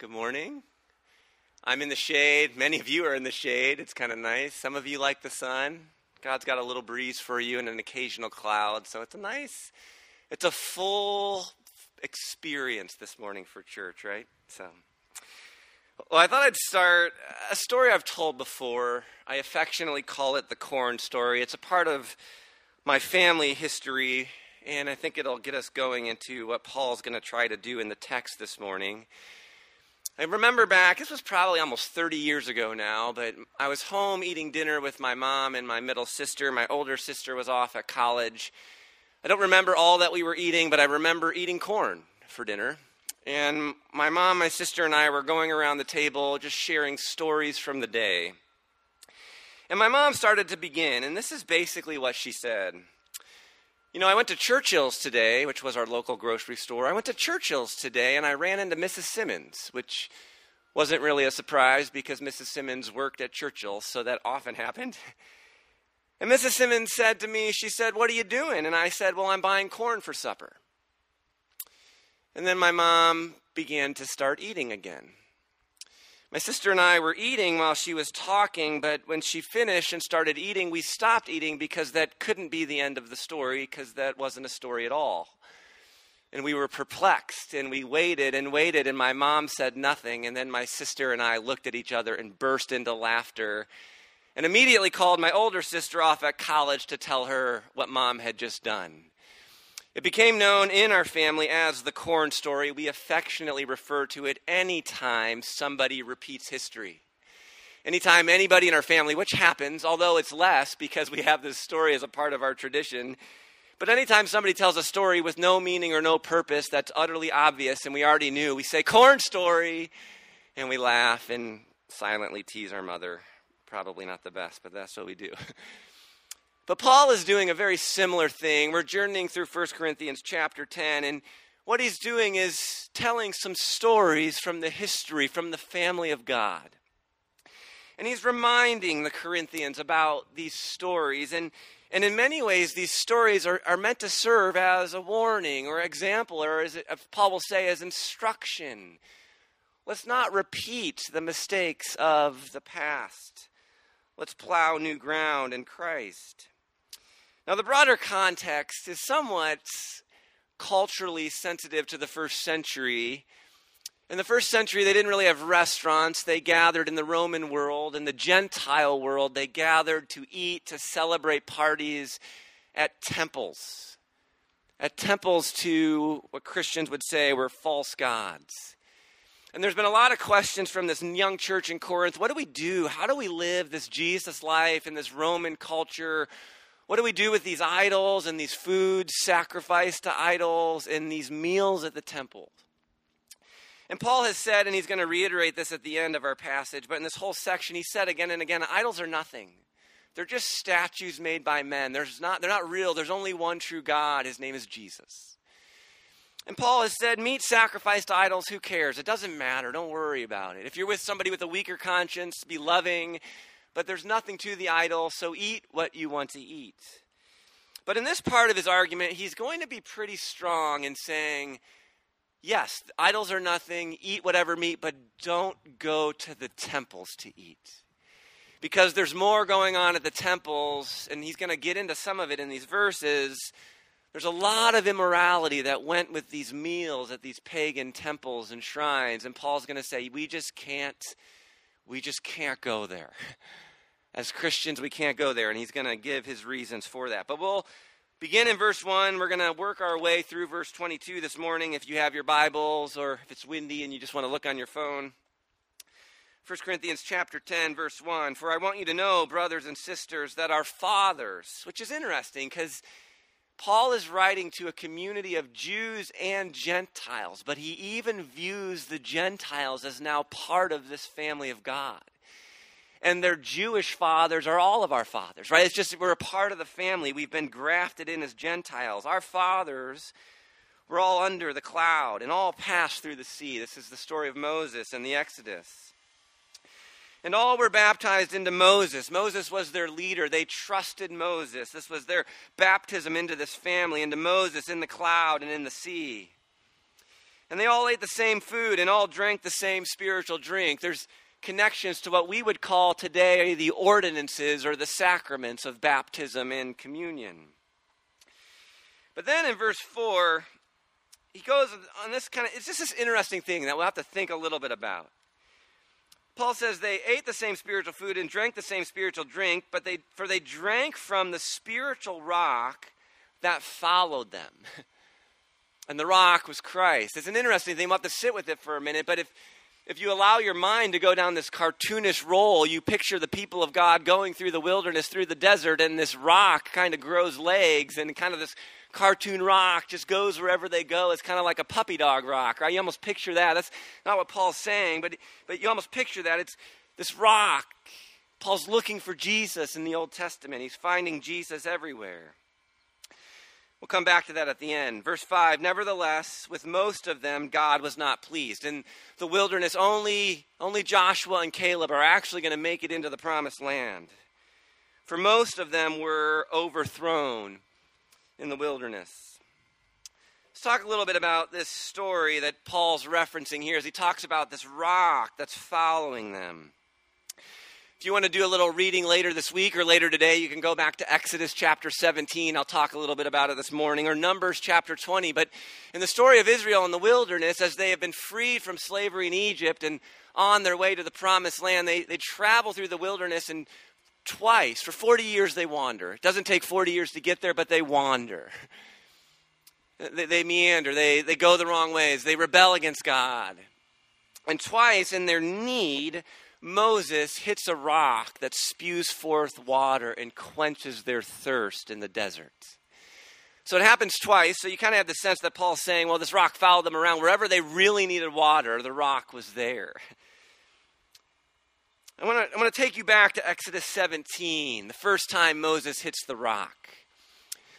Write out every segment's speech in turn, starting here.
Good morning. I'm in the shade. Many of you are in the shade. It's kind of nice. Some of you like the sun. God's got a little breeze for you and an occasional cloud. So it's a nice, it's a full experience this morning for church, right? So, well, I thought I'd start a story I've told before. I affectionately call it the corn story. It's a part of my family history and I think it'll get us going into what Paul's going to try to do in the text this morning. I remember back, this was probably almost 30 years ago now, but I was home eating dinner with my mom and my middle sister. My older sister was off at college. I don't remember all that we were eating, but I remember eating corn for dinner. And my mom, my sister, and I were going around the table just sharing stories from the day. And my mom started to begin, and this is basically what she said. You know, I went to Churchill's today, which was our local grocery store. I went to Churchill's today and I ran into Mrs. Simmons, which wasn't really a surprise because Mrs. Simmons worked at Churchill's, so that often happened. And Mrs. Simmons said to me, she said, What are you doing? And I said, Well, I'm buying corn for supper. And then my mom began to start eating again. My sister and I were eating while she was talking, but when she finished and started eating, we stopped eating because that couldn't be the end of the story, because that wasn't a story at all. And we were perplexed, and we waited and waited, and my mom said nothing. And then my sister and I looked at each other and burst into laughter, and immediately called my older sister off at college to tell her what mom had just done. It became known in our family as the corn story. We affectionately refer to it anytime somebody repeats history. Anytime anybody in our family, which happens, although it's less because we have this story as a part of our tradition, but anytime somebody tells a story with no meaning or no purpose that's utterly obvious and we already knew, we say, corn story, and we laugh and silently tease our mother. Probably not the best, but that's what we do. But Paul is doing a very similar thing. We're journeying through 1 Corinthians chapter 10, and what he's doing is telling some stories from the history, from the family of God. And he's reminding the Corinthians about these stories. And, and in many ways, these stories are, are meant to serve as a warning or example, or as Paul will say, as instruction. Let's not repeat the mistakes of the past. Let's plow new ground in Christ. Now, the broader context is somewhat culturally sensitive to the first century. In the first century, they didn't really have restaurants. They gathered in the Roman world. In the Gentile world, they gathered to eat, to celebrate parties at temples. At temples to what Christians would say were false gods. And there's been a lot of questions from this young church in Corinth. What do we do? How do we live this Jesus life in this Roman culture what do we do with these idols and these foods sacrificed to idols and these meals at the temple? And Paul has said, and he's going to reiterate this at the end of our passage, but in this whole section, he said again and again idols are nothing. They're just statues made by men. There's not, they're not real. There's only one true God. His name is Jesus. And Paul has said, meat sacrificed to idols, who cares? It doesn't matter. Don't worry about it. If you're with somebody with a weaker conscience, be loving, but there's nothing to the idol, so eat what you want to eat. But in this part of his argument, he's going to be pretty strong in saying, yes, idols are nothing, eat whatever meat, but don't go to the temples to eat. Because there's more going on at the temples, and he's going to get into some of it in these verses. There's a lot of immorality that went with these meals at these pagan temples and shrines, and Paul's going to say, we just can't we just can't go there. As Christians, we can't go there, and he's going to give his reasons for that. But we'll begin in verse 1. We're going to work our way through verse 22 this morning if you have your Bibles or if it's windy and you just want to look on your phone. 1 Corinthians chapter 10 verse 1 For I want you to know brothers and sisters that our fathers which is interesting cuz Paul is writing to a community of Jews and Gentiles, but he even views the Gentiles as now part of this family of God. And their Jewish fathers are all of our fathers, right? It's just we're a part of the family. We've been grafted in as Gentiles. Our fathers were all under the cloud and all passed through the sea. This is the story of Moses and the Exodus. And all were baptized into Moses. Moses was their leader. They trusted Moses. This was their baptism into this family, into Moses in the cloud and in the sea. And they all ate the same food and all drank the same spiritual drink. There's connections to what we would call today the ordinances or the sacraments of baptism and communion. But then in verse 4, he goes on this kind of, it's just this interesting thing that we'll have to think a little bit about. Paul says they ate the same spiritual food and drank the same spiritual drink, but they, for they drank from the spiritual rock that followed them. and the rock was Christ. It's an interesting thing. We'll have to sit with it for a minute, but if, if you allow your mind to go down this cartoonish role, you picture the people of God going through the wilderness, through the desert, and this rock kind of grows legs, and kind of this cartoon rock just goes wherever they go. It's kind of like a puppy dog rock, right? You almost picture that. That's not what Paul's saying, but, but you almost picture that. It's this rock. Paul's looking for Jesus in the Old Testament, he's finding Jesus everywhere. We'll come back to that at the end. Verse 5 Nevertheless, with most of them, God was not pleased. In the wilderness, only, only Joshua and Caleb are actually going to make it into the promised land. For most of them were overthrown in the wilderness. Let's talk a little bit about this story that Paul's referencing here as he talks about this rock that's following them. If you want to do a little reading later this week or later today, you can go back to Exodus chapter 17. I'll talk a little bit about it this morning, or Numbers chapter 20. But in the story of Israel in the wilderness, as they have been freed from slavery in Egypt and on their way to the promised land, they, they travel through the wilderness and twice, for 40 years, they wander. It doesn't take 40 years to get there, but they wander. They, they meander, they, they go the wrong ways, they rebel against God. And twice, in their need, Moses hits a rock that spews forth water and quenches their thirst in the desert. So it happens twice. So you kind of have the sense that Paul's saying, well, this rock followed them around. Wherever they really needed water, the rock was there. I want to I want to take you back to Exodus 17, the first time Moses hits the rock.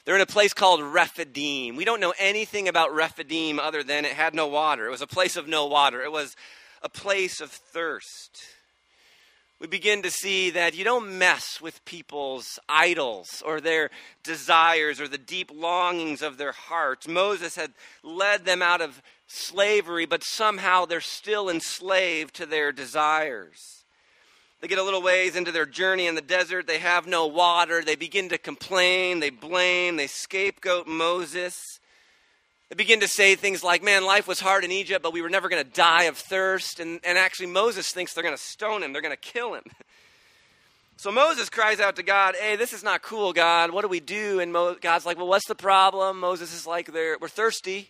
They're in a place called Rephidim. We don't know anything about Rephidim other than it had no water. It was a place of no water. It was a place of thirst we begin to see that you don't mess with people's idols or their desires or the deep longings of their hearts. Moses had led them out of slavery, but somehow they're still enslaved to their desires. They get a little ways into their journey in the desert. They have no water. They begin to complain. They blame. They scapegoat Moses. They begin to say things like, man, life was hard in Egypt, but we were never going to die of thirst. And, and actually, Moses thinks they're going to stone him, they're going to kill him. So Moses cries out to God, hey, this is not cool, God. What do we do? And Mo- God's like, well, what's the problem? Moses is like, we're thirsty.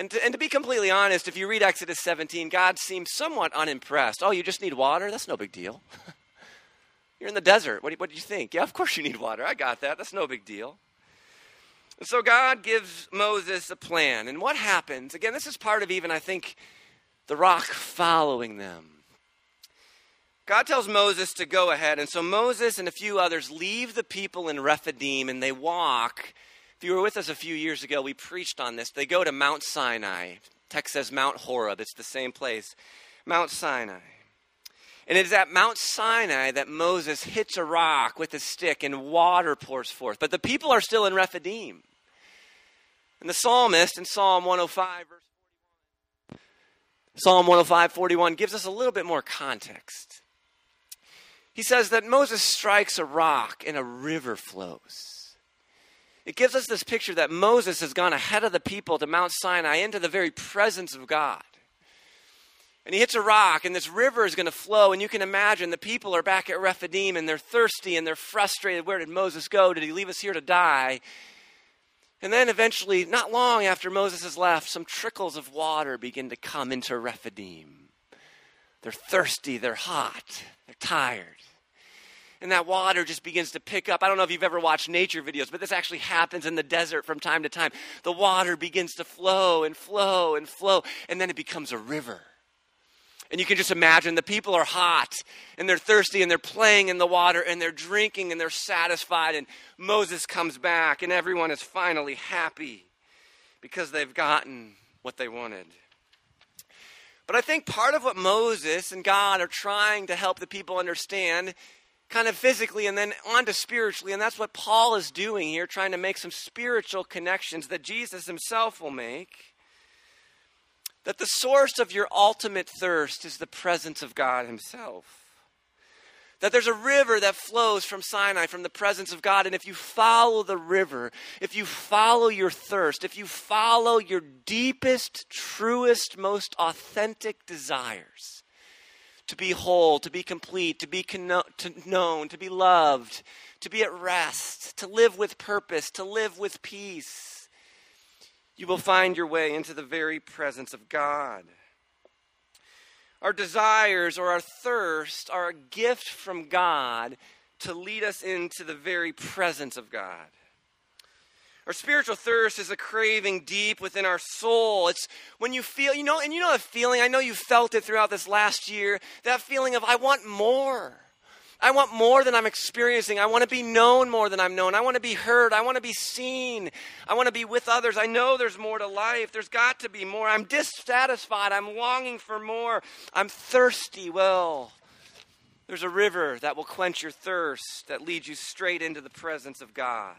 And to, and to be completely honest, if you read Exodus 17, God seems somewhat unimpressed. Oh, you just need water? That's no big deal. You're in the desert. What do, you, what do you think? Yeah, of course you need water. I got that. That's no big deal. And so God gives Moses a plan. And what happens? Again, this is part of even, I think, the rock following them. God tells Moses to go ahead. And so Moses and a few others leave the people in Rephidim and they walk. If you were with us a few years ago, we preached on this. They go to Mount Sinai. Text says Mount Horeb. It's the same place. Mount Sinai. And it is at Mount Sinai that Moses hits a rock with a stick and water pours forth. But the people are still in Rephidim. And the psalmist in Psalm 105, verse 41, Psalm 105, 41 gives us a little bit more context. He says that Moses strikes a rock and a river flows. It gives us this picture that Moses has gone ahead of the people to Mount Sinai into the very presence of God. And he hits a rock, and this river is going to flow. And you can imagine the people are back at Rephidim, and they're thirsty and they're frustrated. Where did Moses go? Did he leave us here to die? And then eventually, not long after Moses has left, some trickles of water begin to come into Rephidim. They're thirsty, they're hot, they're tired. And that water just begins to pick up. I don't know if you've ever watched nature videos, but this actually happens in the desert from time to time. The water begins to flow and flow and flow, and then it becomes a river. And you can just imagine the people are hot and they're thirsty and they're playing in the water and they're drinking and they're satisfied. And Moses comes back and everyone is finally happy because they've gotten what they wanted. But I think part of what Moses and God are trying to help the people understand, kind of physically and then onto spiritually, and that's what Paul is doing here, trying to make some spiritual connections that Jesus himself will make that the source of your ultimate thirst is the presence of God Himself. That there's a river that flows from Sinai, from the presence of God. And if you follow the river, if you follow your thirst, if you follow your deepest, truest, most authentic desires to be whole, to be complete, to be con- to known, to be loved, to be at rest, to live with purpose, to live with peace, you will find your way into the very presence of God. Our desires or our thirst are a gift from God to lead us into the very presence of God. Our spiritual thirst is a craving deep within our soul. It's when you feel, you know, and you know that feeling, I know you felt it throughout this last year, that feeling of, I want more. I want more than I'm experiencing. I want to be known more than I'm known. I want to be heard. I want to be seen. I want to be with others. I know there's more to life. There's got to be more. I'm dissatisfied. I'm longing for more. I'm thirsty. Well, there's a river that will quench your thirst, that leads you straight into the presence of God.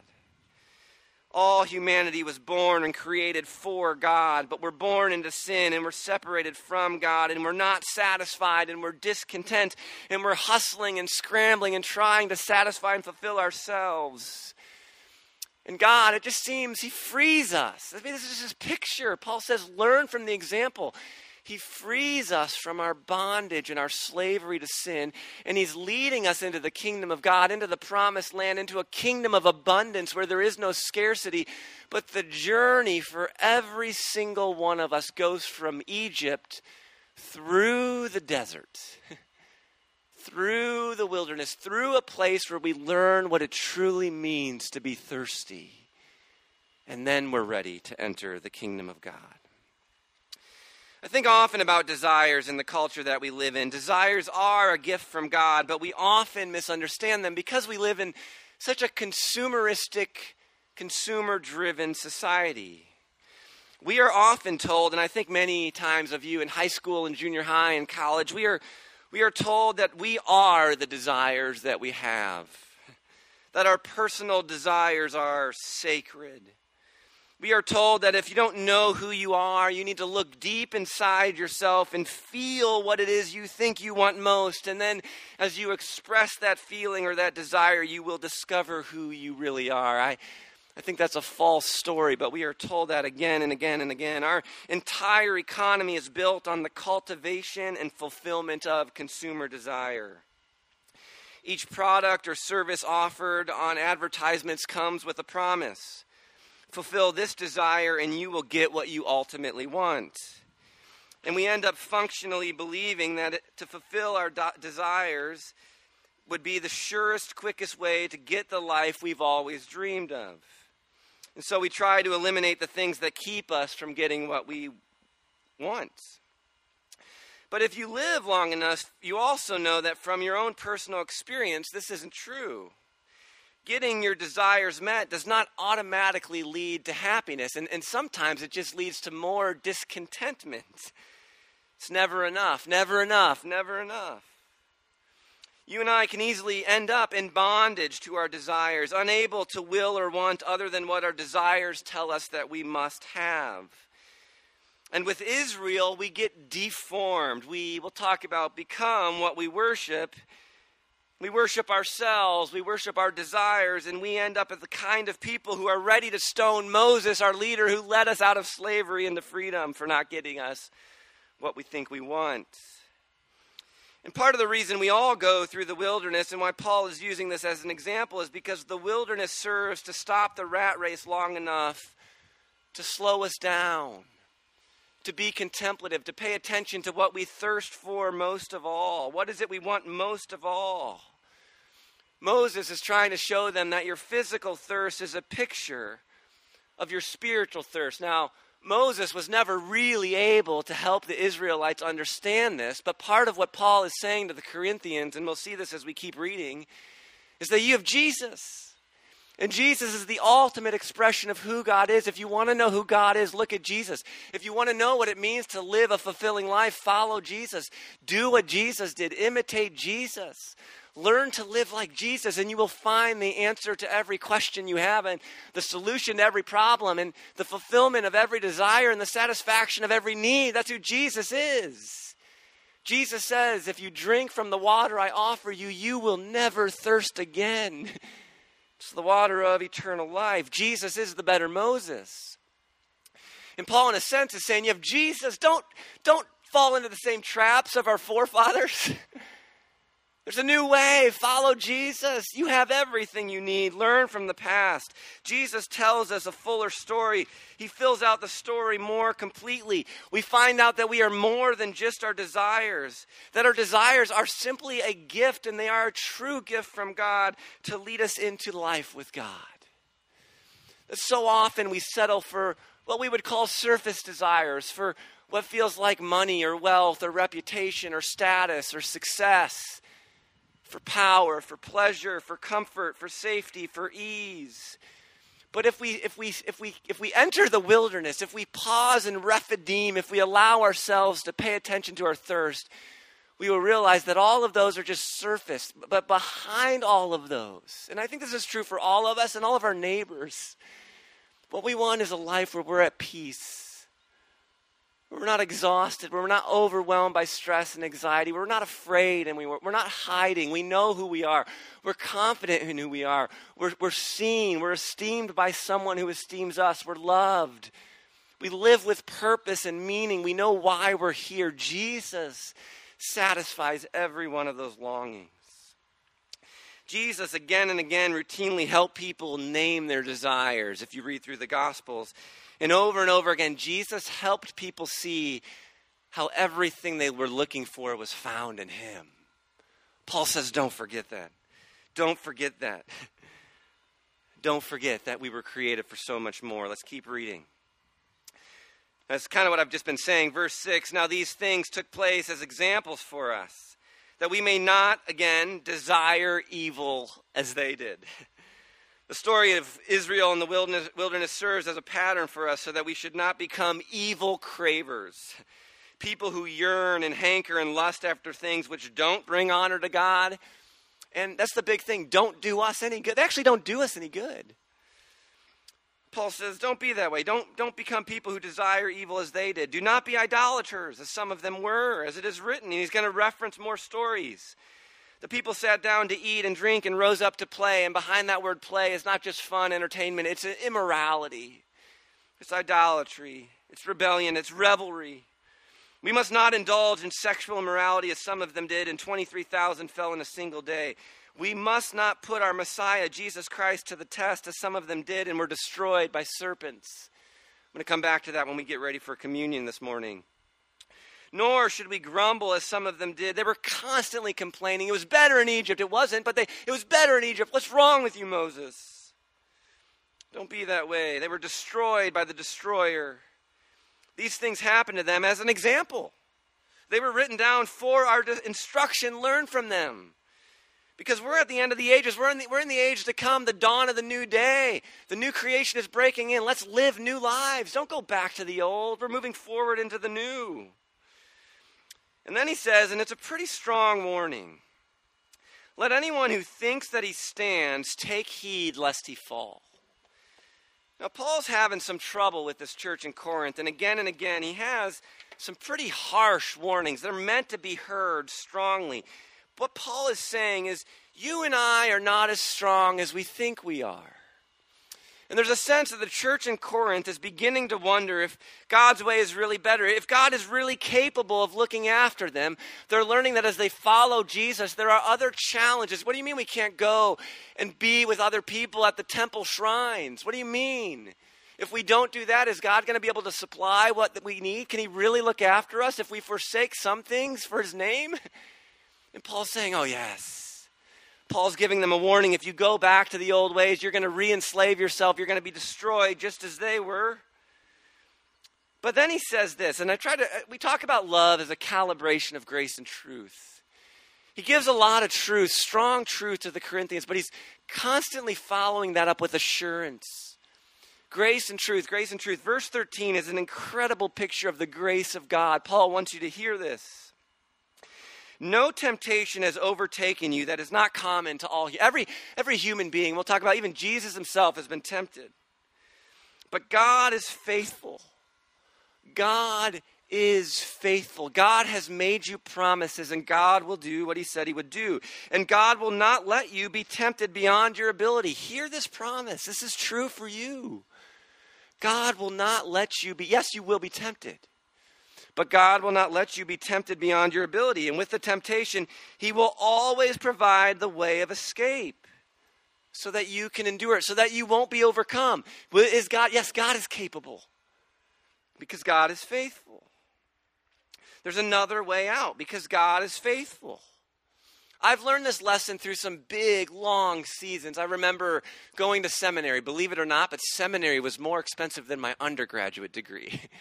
All humanity was born and created for God, but we're born into sin and we're separated from God and we're not satisfied and we're discontent and we're hustling and scrambling and trying to satisfy and fulfill ourselves. And God, it just seems He frees us. I mean, this is His picture. Paul says, learn from the example. He frees us from our bondage and our slavery to sin, and He's leading us into the kingdom of God, into the promised land, into a kingdom of abundance where there is no scarcity. But the journey for every single one of us goes from Egypt through the desert, through the wilderness, through a place where we learn what it truly means to be thirsty. And then we're ready to enter the kingdom of God. I think often about desires in the culture that we live in. Desires are a gift from God, but we often misunderstand them because we live in such a consumeristic, consumer driven society. We are often told, and I think many times of you in high school and junior high and college, we are, we are told that we are the desires that we have, that our personal desires are sacred we are told that if you don't know who you are, you need to look deep inside yourself and feel what it is you think you want most. And then, as you express that feeling or that desire, you will discover who you really are. I, I think that's a false story, but we are told that again and again and again. Our entire economy is built on the cultivation and fulfillment of consumer desire. Each product or service offered on advertisements comes with a promise fulfill this desire and you will get what you ultimately want. And we end up functionally believing that to fulfill our desires would be the surest, quickest way to get the life we've always dreamed of. And so we try to eliminate the things that keep us from getting what we want. But if you live long enough, you also know that from your own personal experience, this isn't true getting your desires met does not automatically lead to happiness. And, and sometimes it just leads to more discontentment. It's never enough, never enough, never enough. You and I can easily end up in bondage to our desires, unable to will or want other than what our desires tell us that we must have. And with Israel, we get deformed. We will talk about become what we worship we worship ourselves, we worship our desires, and we end up as the kind of people who are ready to stone Moses, our leader, who led us out of slavery into freedom for not getting us what we think we want. And part of the reason we all go through the wilderness and why Paul is using this as an example is because the wilderness serves to stop the rat race long enough to slow us down, to be contemplative, to pay attention to what we thirst for most of all. What is it we want most of all? Moses is trying to show them that your physical thirst is a picture of your spiritual thirst. Now, Moses was never really able to help the Israelites understand this, but part of what Paul is saying to the Corinthians, and we'll see this as we keep reading, is that you have Jesus. And Jesus is the ultimate expression of who God is. If you want to know who God is, look at Jesus. If you want to know what it means to live a fulfilling life, follow Jesus. Do what Jesus did, imitate Jesus. Learn to live like Jesus, and you will find the answer to every question you have, and the solution to every problem, and the fulfillment of every desire, and the satisfaction of every need. That's who Jesus is. Jesus says, If you drink from the water I offer you, you will never thirst again. It's the water of eternal life. Jesus is the better Moses. And Paul, in a sense, is saying, You have Jesus. Don't, don't fall into the same traps of our forefathers. There's a new way. Follow Jesus. You have everything you need. Learn from the past. Jesus tells us a fuller story. He fills out the story more completely. We find out that we are more than just our desires, that our desires are simply a gift and they are a true gift from God to lead us into life with God. So often we settle for what we would call surface desires, for what feels like money or wealth or reputation or status or success for power, for pleasure, for comfort, for safety, for ease. But if we, if, we, if, we, if we enter the wilderness, if we pause and rephidim, if we allow ourselves to pay attention to our thirst, we will realize that all of those are just surface. But behind all of those, and I think this is true for all of us and all of our neighbors, what we want is a life where we're at peace we're not exhausted. We're not overwhelmed by stress and anxiety. We're not afraid and we, we're not hiding. We know who we are. We're confident in who we are. We're, we're seen. We're esteemed by someone who esteems us. We're loved. We live with purpose and meaning. We know why we're here. Jesus satisfies every one of those longings. Jesus, again and again, routinely helped people name their desires. If you read through the Gospels, and over and over again, Jesus helped people see how everything they were looking for was found in Him. Paul says, Don't forget that. Don't forget that. Don't forget that we were created for so much more. Let's keep reading. That's kind of what I've just been saying. Verse 6 Now these things took place as examples for us, that we may not, again, desire evil as they did. The story of Israel in the wilderness, wilderness, serves as a pattern for us so that we should not become evil cravers. People who yearn and hanker and lust after things which don't bring honor to God. And that's the big thing. Don't do us any good. They actually don't do us any good. Paul says, don't be that way. Don't, don't become people who desire evil as they did. Do not be idolaters, as some of them were, as it is written. And he's going to reference more stories. The people sat down to eat and drink and rose up to play. And behind that word play is not just fun, entertainment, it's an immorality, it's idolatry, it's rebellion, it's revelry. We must not indulge in sexual immorality as some of them did, and 23,000 fell in a single day. We must not put our Messiah, Jesus Christ, to the test as some of them did and were destroyed by serpents. I'm going to come back to that when we get ready for communion this morning nor should we grumble as some of them did. They were constantly complaining. It was better in Egypt. It wasn't, but they, it was better in Egypt. What's wrong with you, Moses? Don't be that way. They were destroyed by the destroyer. These things happened to them as an example. They were written down for our instruction. Learn from them. Because we're at the end of the ages. We're in the, we're in the age to come, the dawn of the new day. The new creation is breaking in. Let's live new lives. Don't go back to the old. We're moving forward into the new. And then he says, and it's a pretty strong warning let anyone who thinks that he stands take heed lest he fall. Now, Paul's having some trouble with this church in Corinth, and again and again, he has some pretty harsh warnings. They're meant to be heard strongly. What Paul is saying is, you and I are not as strong as we think we are. And there's a sense that the church in Corinth is beginning to wonder if God's way is really better, if God is really capable of looking after them. They're learning that as they follow Jesus, there are other challenges. What do you mean we can't go and be with other people at the temple shrines? What do you mean? If we don't do that, is God going to be able to supply what we need? Can He really look after us if we forsake some things for His name? And Paul's saying, Oh, yes. Paul's giving them a warning. If you go back to the old ways, you're going to re enslave yourself. You're going to be destroyed just as they were. But then he says this, and I try to, we talk about love as a calibration of grace and truth. He gives a lot of truth, strong truth to the Corinthians, but he's constantly following that up with assurance. Grace and truth, grace and truth. Verse 13 is an incredible picture of the grace of God. Paul wants you to hear this. No temptation has overtaken you that is not common to all. Every, every human being, we'll talk about even Jesus himself, has been tempted. But God is faithful. God is faithful. God has made you promises, and God will do what He said He would do. And God will not let you be tempted beyond your ability. Hear this promise. This is true for you. God will not let you be, yes, you will be tempted. But God will not let you be tempted beyond your ability. And with the temptation, He will always provide the way of escape so that you can endure it, so that you won't be overcome. Is God, yes, God is capable because God is faithful. There's another way out because God is faithful. I've learned this lesson through some big, long seasons. I remember going to seminary, believe it or not, but seminary was more expensive than my undergraduate degree.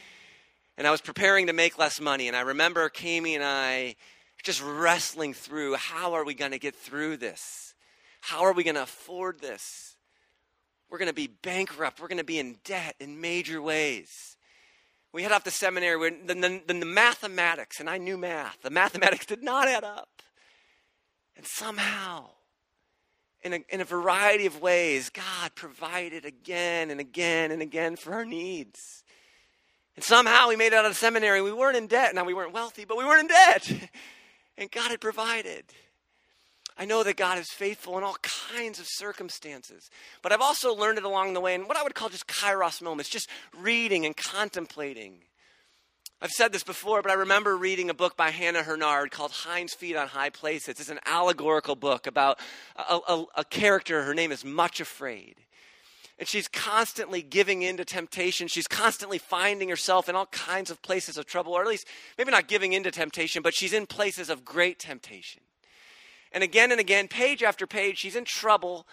and I was preparing to make less money. And I remember Kami and I just wrestling through how are we going to get through this? How are we going to afford this? We're going to be bankrupt. We're going to be in debt in major ways we head off to seminary, then the, the, the mathematics, and I knew math, the mathematics did not add up. And somehow, in a, in a variety of ways, God provided again and again and again for our needs. And somehow we made it out of seminary. We weren't in debt. Now we weren't wealthy, but we weren't in debt. And God had provided. I know that God is faithful in all kinds of circumstances, but I've also learned it along the way in what I would call just kairos moments, just reading and contemplating. I've said this before, but I remember reading a book by Hannah Hurnard called Hinds Feet on High Places. It's an allegorical book about a, a, a character. Her name is Much Afraid. And she's constantly giving in to temptation. She's constantly finding herself in all kinds of places of trouble, or at least maybe not giving in to temptation, but she's in places of great temptation. And again and again, page after page, she's in trouble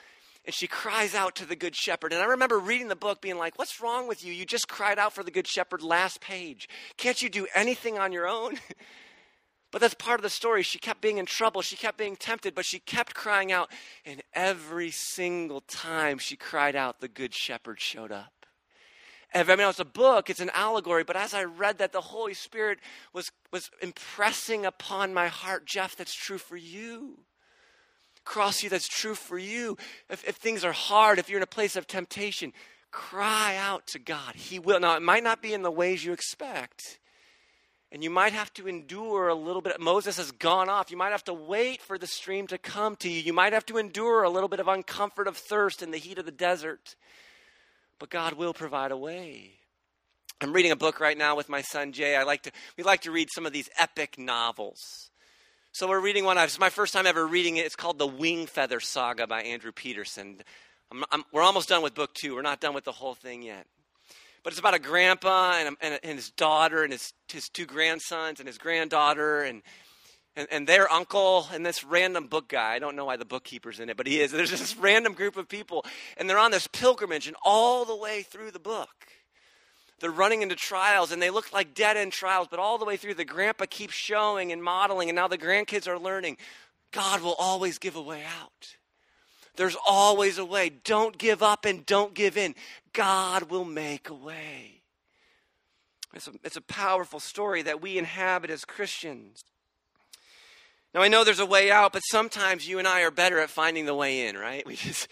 and she cries out to the Good Shepherd. And I remember reading the book being like, What's wrong with you? You just cried out for the Good Shepherd last page. Can't you do anything on your own? but that's part of the story. She kept being in trouble. She kept being tempted, but she kept crying out. And every single time she cried out, the Good Shepherd showed up. I mean, it's a book, it's an allegory, but as I read that, the Holy Spirit was, was impressing upon my heart, Jeff, that's true for you. Cross you, that's true for you. If, if things are hard, if you're in a place of temptation, cry out to God. He will. Now, it might not be in the ways you expect. And you might have to endure a little bit. Moses has gone off. You might have to wait for the stream to come to you. You might have to endure a little bit of uncomfort of thirst in the heat of the desert but God will provide a way. I'm reading a book right now with my son Jay. I like to we like to read some of these epic novels. So we're reading one. It's my first time ever reading it. It's called The Wingfeather Saga by Andrew Peterson. I'm, I'm, we're almost done with book two. We're not done with the whole thing yet. But it's about a grandpa and, and, and his daughter and his, his two grandsons and his granddaughter and and, and their uncle and this random book guy. I don't know why the bookkeeper's in it, but he is. There's this random group of people, and they're on this pilgrimage, and all the way through the book, they're running into trials, and they look like dead end trials, but all the way through, the grandpa keeps showing and modeling, and now the grandkids are learning God will always give a way out. There's always a way. Don't give up and don't give in. God will make a way. It's a, it's a powerful story that we inhabit as Christians. Now, I know there's a way out, but sometimes you and I are better at finding the way in, right? We just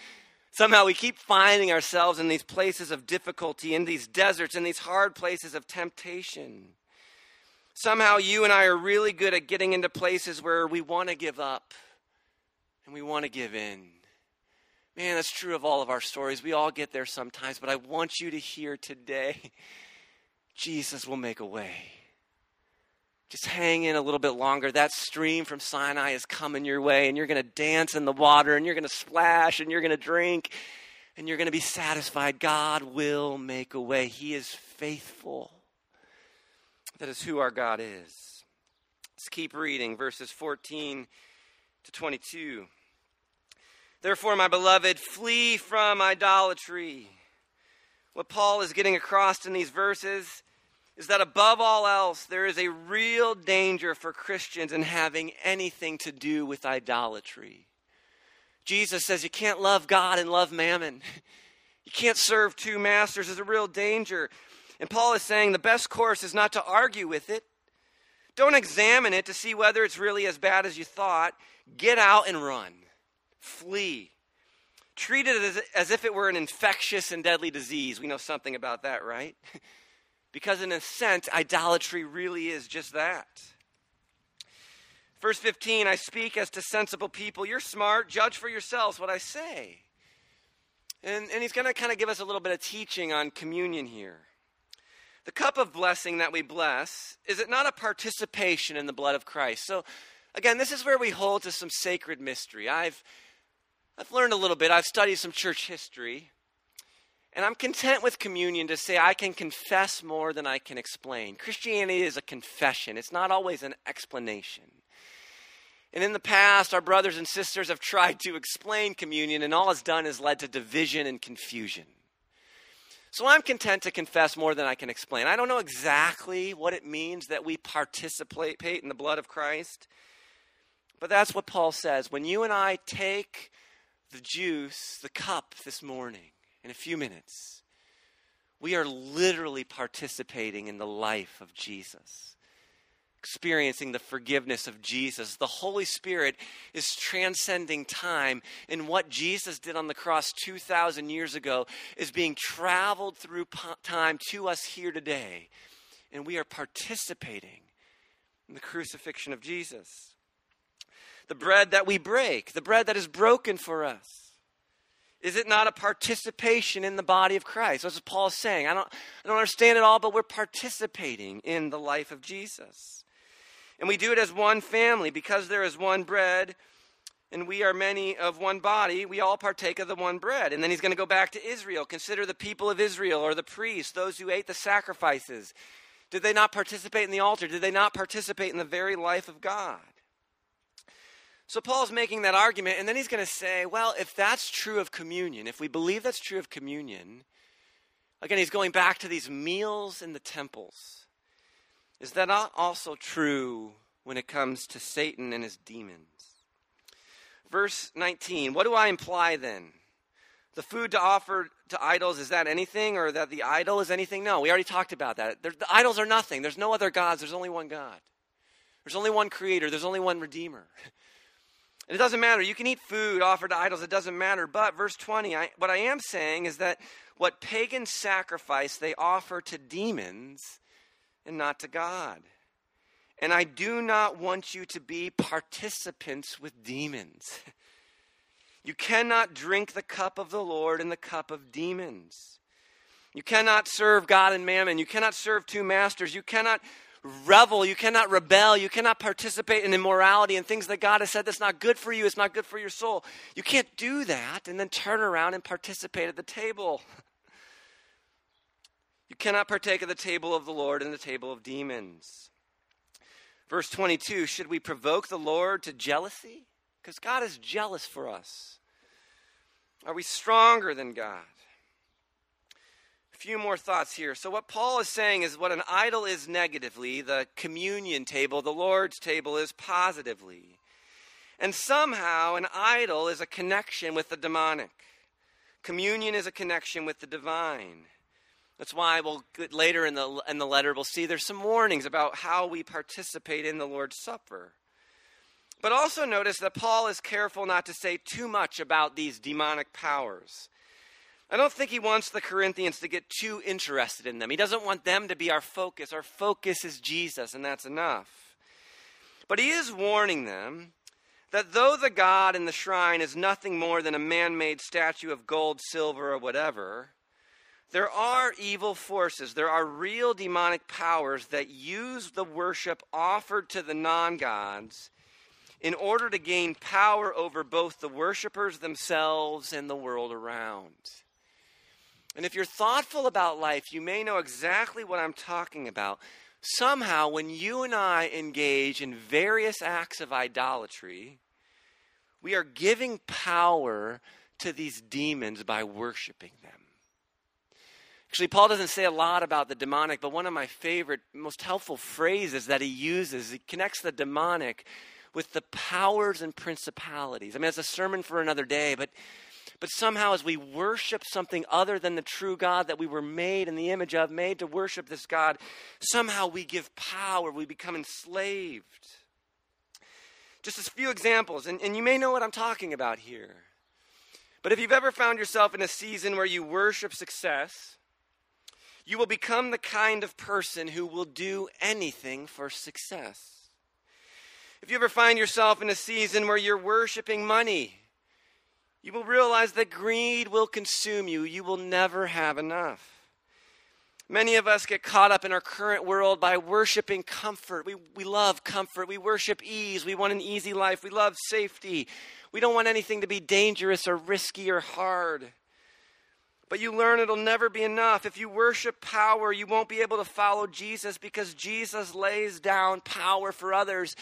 somehow we keep finding ourselves in these places of difficulty, in these deserts, in these hard places of temptation. Somehow you and I are really good at getting into places where we want to give up and we want to give in. Man, that's true of all of our stories. We all get there sometimes, but I want you to hear today Jesus will make a way. Just hang in a little bit longer. That stream from Sinai is coming your way, and you're going to dance in the water, and you're going to splash, and you're going to drink, and you're going to be satisfied. God will make a way. He is faithful. That is who our God is. Let's keep reading verses 14 to 22. Therefore, my beloved, flee from idolatry. What Paul is getting across in these verses is that above all else, there is a real danger for Christians in having anything to do with idolatry. Jesus says you can't love God and love mammon. You can't serve two masters. There's a real danger. And Paul is saying the best course is not to argue with it. Don't examine it to see whether it's really as bad as you thought. Get out and run. Flee. Treat it as, as if it were an infectious and deadly disease. We know something about that, right? because, in a sense, idolatry really is just that. Verse 15 I speak as to sensible people. You're smart. Judge for yourselves what I say. And, and he's going to kind of give us a little bit of teaching on communion here. The cup of blessing that we bless, is it not a participation in the blood of Christ? So, again, this is where we hold to some sacred mystery. I've, I've learned a little bit, I've studied some church history, and I'm content with communion to say I can confess more than I can explain. Christianity is a confession, it's not always an explanation. And in the past, our brothers and sisters have tried to explain communion, and all it's done is led to division and confusion. So I'm content to confess more than I can explain. I don't know exactly what it means that we participate in the blood of Christ, but that's what Paul says. When you and I take the juice, the cup this morning, in a few minutes, we are literally participating in the life of Jesus experiencing the forgiveness of Jesus. The Holy Spirit is transcending time, and what Jesus did on the cross 2,000 years ago is being traveled through time to us here today. And we are participating in the crucifixion of Jesus. The bread that we break, the bread that is broken for us. Is it not a participation in the body of Christ? That's what Paul is saying. I don't, I don't understand it all, but we're participating in the life of Jesus. And we do it as one family because there is one bread and we are many of one body, we all partake of the one bread. And then he's going to go back to Israel. Consider the people of Israel or the priests, those who ate the sacrifices. Did they not participate in the altar? Did they not participate in the very life of God? So Paul's making that argument, and then he's going to say, well, if that's true of communion, if we believe that's true of communion, again, he's going back to these meals in the temples. Is that not also true when it comes to Satan and his demons? Verse 19 What do I imply then? The food to offer to idols, is that anything? Or that the idol is anything? No, we already talked about that. the idols are nothing. There's no other gods. There's only one God. There's only one creator. There's only one redeemer. It doesn't matter. You can eat food offered to idols. It doesn't matter. But, verse 20, I, what I am saying is that what pagans sacrifice they offer to demons and not to God. And I do not want you to be participants with demons. You cannot drink the cup of the Lord and the cup of demons. You cannot serve God and mammon. You cannot serve two masters. You cannot revel. You cannot rebel. You cannot participate in immorality and things that God has said that's not good for you. It's not good for your soul. You can't do that and then turn around and participate at the table. You cannot partake of the table of the Lord and the table of demons. Verse 22 Should we provoke the Lord to jealousy? Because God is jealous for us. Are we stronger than God? Few more thoughts here. So, what Paul is saying is what an idol is negatively, the communion table, the Lord's table is positively. And somehow, an idol is a connection with the demonic, communion is a connection with the divine. That's why we'll later in the in the letter we'll see there's some warnings about how we participate in the Lord's Supper. But also notice that Paul is careful not to say too much about these demonic powers. I don't think he wants the Corinthians to get too interested in them. He doesn't want them to be our focus. Our focus is Jesus, and that's enough. But he is warning them that though the God in the shrine is nothing more than a man made statue of gold, silver, or whatever, there are evil forces, there are real demonic powers that use the worship offered to the non gods in order to gain power over both the worshipers themselves and the world around. And if you're thoughtful about life, you may know exactly what I'm talking about. Somehow, when you and I engage in various acts of idolatry, we are giving power to these demons by worshiping them. Actually, Paul doesn't say a lot about the demonic, but one of my favorite, most helpful phrases that he uses, he connects the demonic with the powers and principalities. I mean, it's a sermon for another day, but but somehow as we worship something other than the true God that we were made in the image of, made to worship this God, somehow we give power, we become enslaved. Just a few examples, and, and you may know what I'm talking about here. But if you've ever found yourself in a season where you worship success, you will become the kind of person who will do anything for success. If you ever find yourself in a season where you're worshiping money, you will realize that greed will consume you. You will never have enough. Many of us get caught up in our current world by worshiping comfort. We, we love comfort. We worship ease. We want an easy life. We love safety. We don't want anything to be dangerous or risky or hard. But you learn it'll never be enough. If you worship power, you won't be able to follow Jesus because Jesus lays down power for others.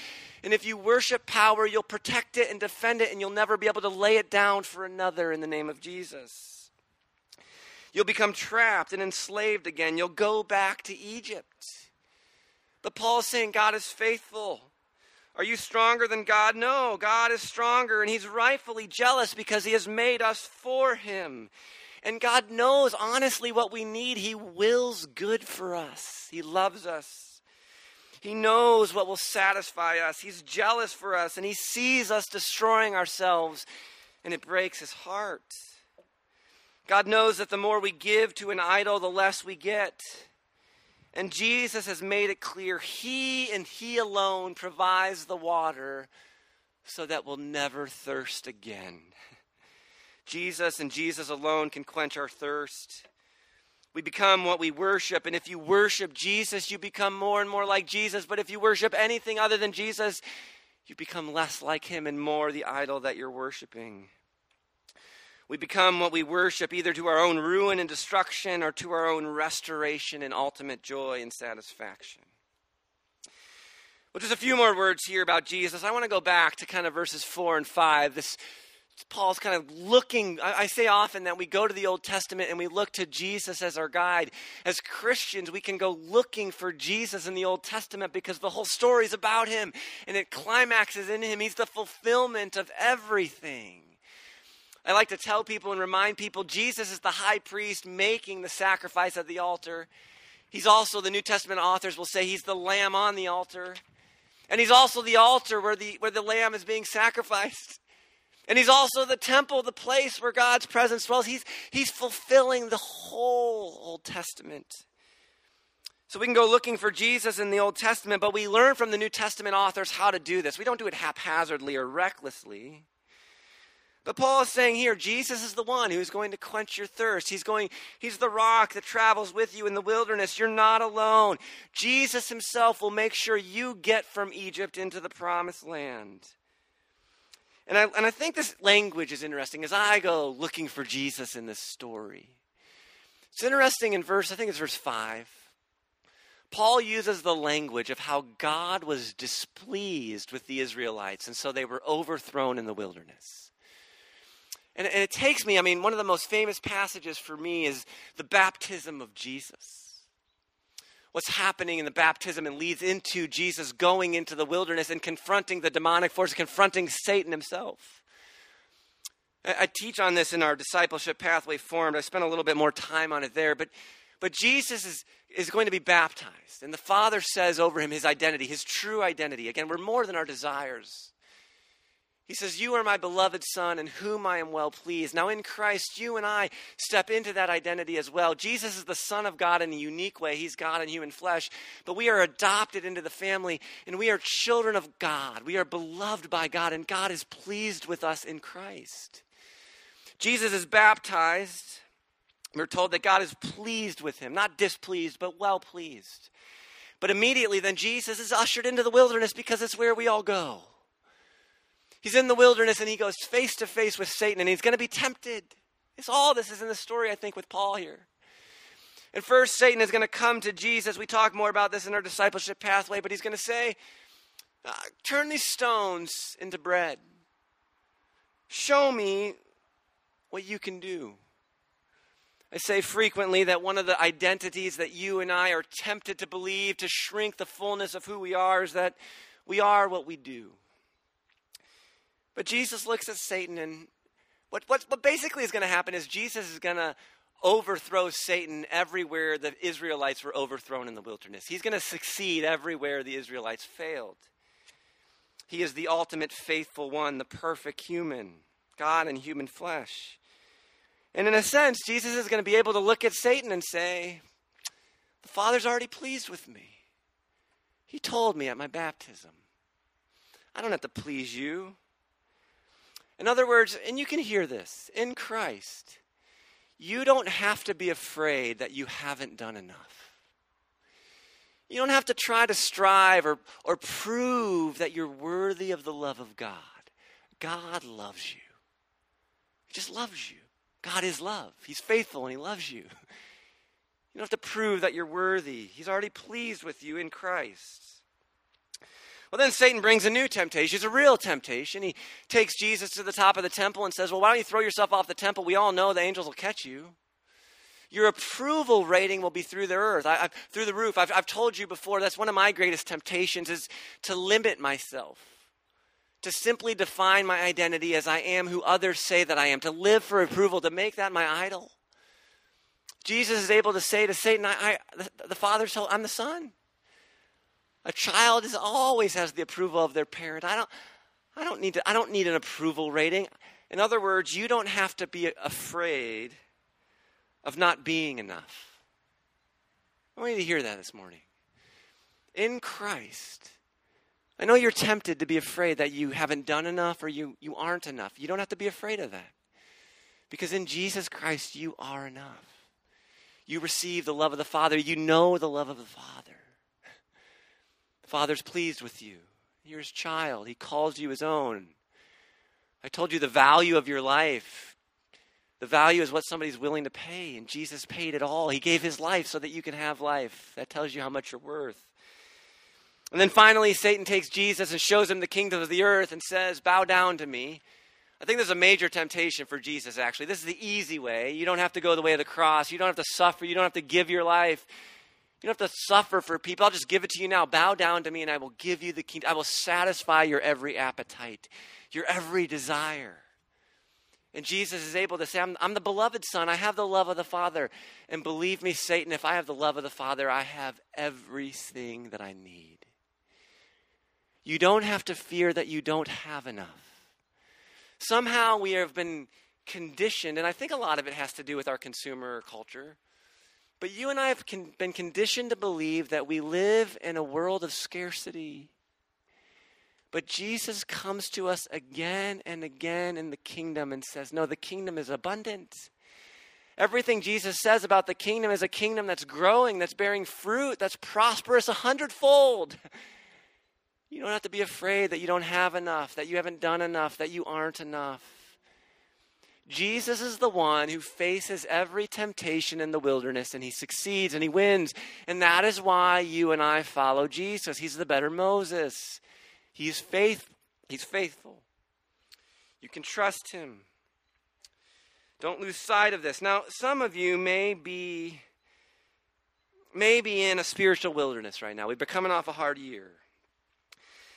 And if you worship power, you'll protect it and defend it, and you'll never be able to lay it down for another in the name of Jesus. You'll become trapped and enslaved again. You'll go back to Egypt. But Paul is saying God is faithful. Are you stronger than God? No, God is stronger, and He's rightfully jealous because He has made us for Him. And God knows honestly what we need. He wills good for us, He loves us. He knows what will satisfy us. He's jealous for us, and He sees us destroying ourselves, and it breaks His heart. God knows that the more we give to an idol, the less we get. And Jesus has made it clear He and He alone provides the water so that we'll never thirst again. Jesus and Jesus alone can quench our thirst. We become what we worship. And if you worship Jesus, you become more and more like Jesus. But if you worship anything other than Jesus, you become less like Him and more the idol that you're worshiping. We become what we worship either to our own ruin and destruction or to our own restoration and ultimate joy and satisfaction. Well, just a few more words here about Jesus. I want to go back to kind of verses 4 and 5. This Paul's kind of looking. I, say often that we go to the Old Testament and we look to Jesus as our guide. As Christians, we can go looking for Jesus in the Old Testament because the whole story is about him and it climaxes in him. He's the fulfillment of everything. I like to tell people and remind people Jesus is the high priest making the sacrifice at the altar. He's also, the New Testament authors will say, he's the lamb on the altar. And he's also the altar where the, where the lamb is being sacrificed. And he's also the temple, the place where God's presence dwells. He's, he's fulfilling the whole Old Testament. So we can go looking for Jesus in the Old Testament, but we learn from the New Testament authors how to do this. We don't do it haphazardly or recklessly. But Paul is saying here, Jesus is the one who's going to quench your thirst. He's going, he's the rock that travels with you in the wilderness. You're not alone. Jesus himself will make sure you get from Egypt into the promised land. And I, and I think this language is interesting as I go looking for Jesus in this story. It's interesting in verse, I think it's verse 5. Paul uses the language of how God was displeased with the Israelites, and so they were overthrown in the wilderness. And, and it takes me, I mean, one of the most famous passages for me is the baptism of Jesus what's happening in the baptism and leads into Jesus going into the wilderness and confronting the demonic force, confronting Satan himself. I, teach on this in our discipleship pathway formed. I spent a little bit more time on it there, but but Jesus is, is going to be baptized, and the Father says over him his identity, his true identity. Again, we're more than our desires. He says, You are my beloved Son, in whom I am well pleased. Now, in Christ, you and I step into that identity as well. Jesus is the Son of God in a unique way. He's God in human flesh, but we are adopted into the family, and we are children of God. We are beloved by God, and God is pleased with us in Christ. Jesus is baptized. We're told that God is pleased with him, not displeased, but well pleased. But immediately, then, Jesus is ushered into the wilderness because it's where we all go. He's in the wilderness and he goes face to face with Satan and he's going to be tempted. It's all this is in the story, I think, with Paul here. And first, Satan is going to come to Jesus. We talk more about this in our discipleship pathway, but he's going to say, uh, Turn these stones into bread. Show me what you can do. I say frequently that one of the identities that you and I are tempted to believe to shrink the fullness of who we are is that we are what we do. But Jesus looks at Satan, and what, what, what basically is going to happen is Jesus is going to overthrow Satan everywhere the Israelites were overthrown in the wilderness. He's going to succeed everywhere the Israelites failed. He is the ultimate faithful one, the perfect human, God in human flesh. And in a sense, Jesus is going to be able to look at Satan and say, The Father's already pleased with me. He told me at my baptism. I don't have to please you. In other words, and you can hear this in Christ, you don't have to be afraid that you haven't done enough. You don't have to try to strive or, or prove that you're worthy of the love of God. God loves you. He just loves you. God is love. He's faithful and He loves you. You don't have to prove that you're worthy. He's already pleased with you in Christ. Well, then Satan brings a new temptation. It's a real temptation. He takes Jesus to the top of the temple and says, Well, why don't you throw yourself off the temple? We all know the angels will catch you. Your approval rating will be through the earth, I, I, through the roof. I've, I've told you before, that's one of my greatest temptations is to limit myself to simply define my identity as I am who others say that I am, to live for approval, to make that my idol. Jesus is able to say to Satan, I, I the, the Father told, I'm the Son. A child is always has the approval of their parent. I don't, I don't need to, I don't need an approval rating. In other words, you don't have to be afraid of not being enough. I want you to hear that this morning. In Christ, I know you're tempted to be afraid that you haven't done enough or you, you aren't enough. You don't have to be afraid of that. Because in Jesus Christ, you are enough. You receive the love of the Father, you know the love of the Father. Father's pleased with you. You're his child. He calls you his own. I told you the value of your life. The value is what somebody's willing to pay, and Jesus paid it all. He gave his life so that you can have life. That tells you how much you're worth. And then finally, Satan takes Jesus and shows him the kingdom of the earth and says, Bow down to me. I think there's a major temptation for Jesus, actually. This is the easy way. You don't have to go the way of the cross. You don't have to suffer. You don't have to give your life. You don't have to suffer for people. I'll just give it to you now. Bow down to me, and I will give you the kingdom. I will satisfy your every appetite, your every desire. And Jesus is able to say, I'm, I'm, the beloved Son. I have the love of the Father. And believe me, Satan, if I have the love of the Father, I have everything that I need. You don't have to fear that you don't have enough. Somehow we have been conditioned, and I think a lot of it has to do with our consumer culture. But you and I have con- been conditioned to believe that we live in a world of scarcity. But Jesus comes to us again and again in the kingdom and says, No, the kingdom is abundant. Everything Jesus says about the kingdom is a kingdom that's growing, that's bearing fruit, that's prosperous a hundredfold. You don't have to be afraid that you don't have enough, that you haven't done enough, that you aren't enough. Jesus is the one who faces every temptation in the wilderness and he succeeds and he wins. And that is why you and I follow Jesus. He's the better Moses. He's faith he's faithful. You can trust him. Don't lose sight of this. Now, some of you may be maybe in a spiritual wilderness right now. We've been coming off a hard year.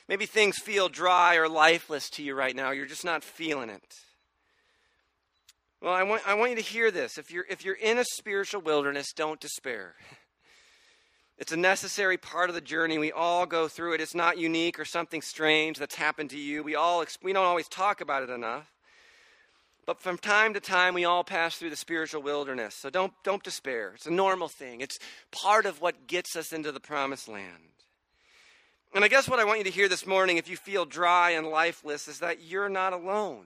Maybe things feel dry or lifeless to you right now. You're just not feeling it. Well, I want, I want you to hear this. If you're, if you're in a spiritual wilderness, don't despair. It's a necessary part of the journey. We all go through it. It's not unique or something strange that's happened to you. We, all, we don't always talk about it enough. But from time to time, we all pass through the spiritual wilderness. So don't, don't despair. It's a normal thing, it's part of what gets us into the promised land. And I guess what I want you to hear this morning, if you feel dry and lifeless, is that you're not alone.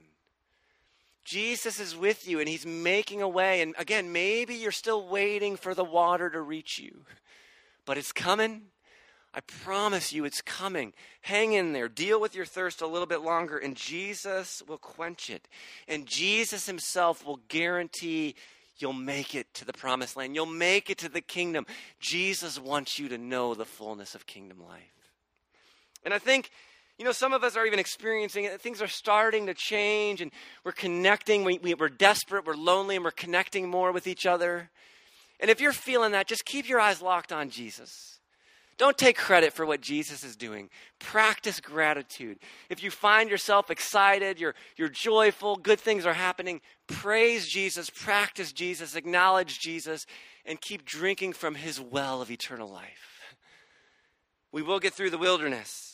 Jesus is with you and he's making a way. And again, maybe you're still waiting for the water to reach you, but it's coming. I promise you, it's coming. Hang in there. Deal with your thirst a little bit longer, and Jesus will quench it. And Jesus himself will guarantee you'll make it to the promised land. You'll make it to the kingdom. Jesus wants you to know the fullness of kingdom life. And I think You know, some of us are even experiencing it. Things are starting to change and we're connecting. We, we, we're desperate, we're lonely, and we're connecting more with each other. And if you're feeling that, just keep your eyes locked on Jesus. Don't take credit for what Jesus is doing. Practice gratitude. If you find yourself excited, you're, you're joyful, good things are happening, praise Jesus, practice Jesus, acknowledge Jesus, and keep drinking from his well of eternal life. We will get through the wilderness,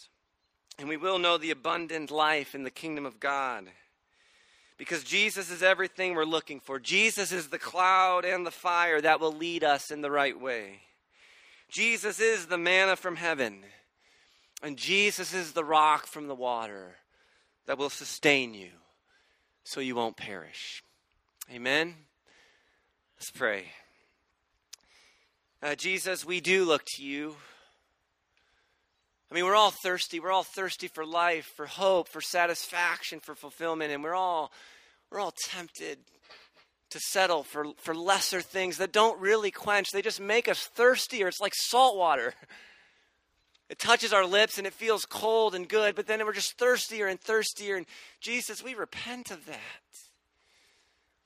and we will know the abundant life in the kingdom of God. Because Jesus is everything we're looking for. Jesus is the cloud and the fire that will lead us in the right way. Jesus is the manna from heaven. And Jesus is the rock from the water that will sustain you so you won't perish. Amen. Let's pray. Uh, Jesus, we do look to you. I mean, we're all thirsty. We're all thirsty for life, for hope, for satisfaction, for fulfillment, and we're all we're all tempted to settle for, for lesser things that don't really quench. They just make us thirstier. It's like salt water. It touches our lips and it feels cold and good, but then we're just thirstier and thirstier. And Jesus, we repent of that.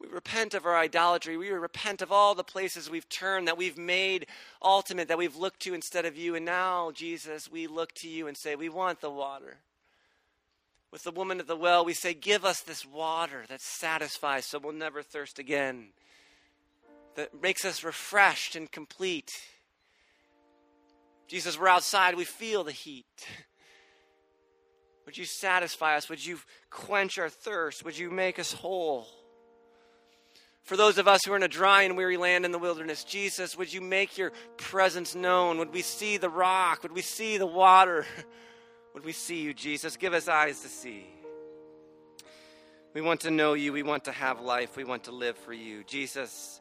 We repent of our idolatry. We repent of all the places we've turned that we've made ultimate, that we've looked to instead of you. And now, Jesus, we look to you and say, We want the water. With the woman at the well, we say, Give us this water that satisfies so we'll never thirst again, that makes us refreshed and complete. Jesus, we're outside, we feel the heat. Would you satisfy us? Would you quench our thirst? Would you make us whole? For those of us who are in a dry and weary land in the wilderness, Jesus, would you make your presence known? Would we see the rock? Would we see the water? Would we see you, Jesus? Give us eyes to see. We want to know you. We want to have life. We want to live for you. Jesus,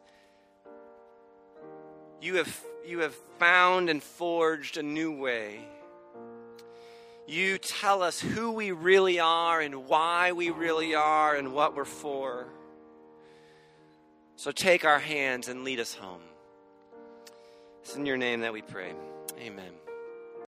you have, you have found and forged a new way. You tell us who we really are and why we really are and what we're for. So take our hands and lead us home. It's in your name that we pray. Amen.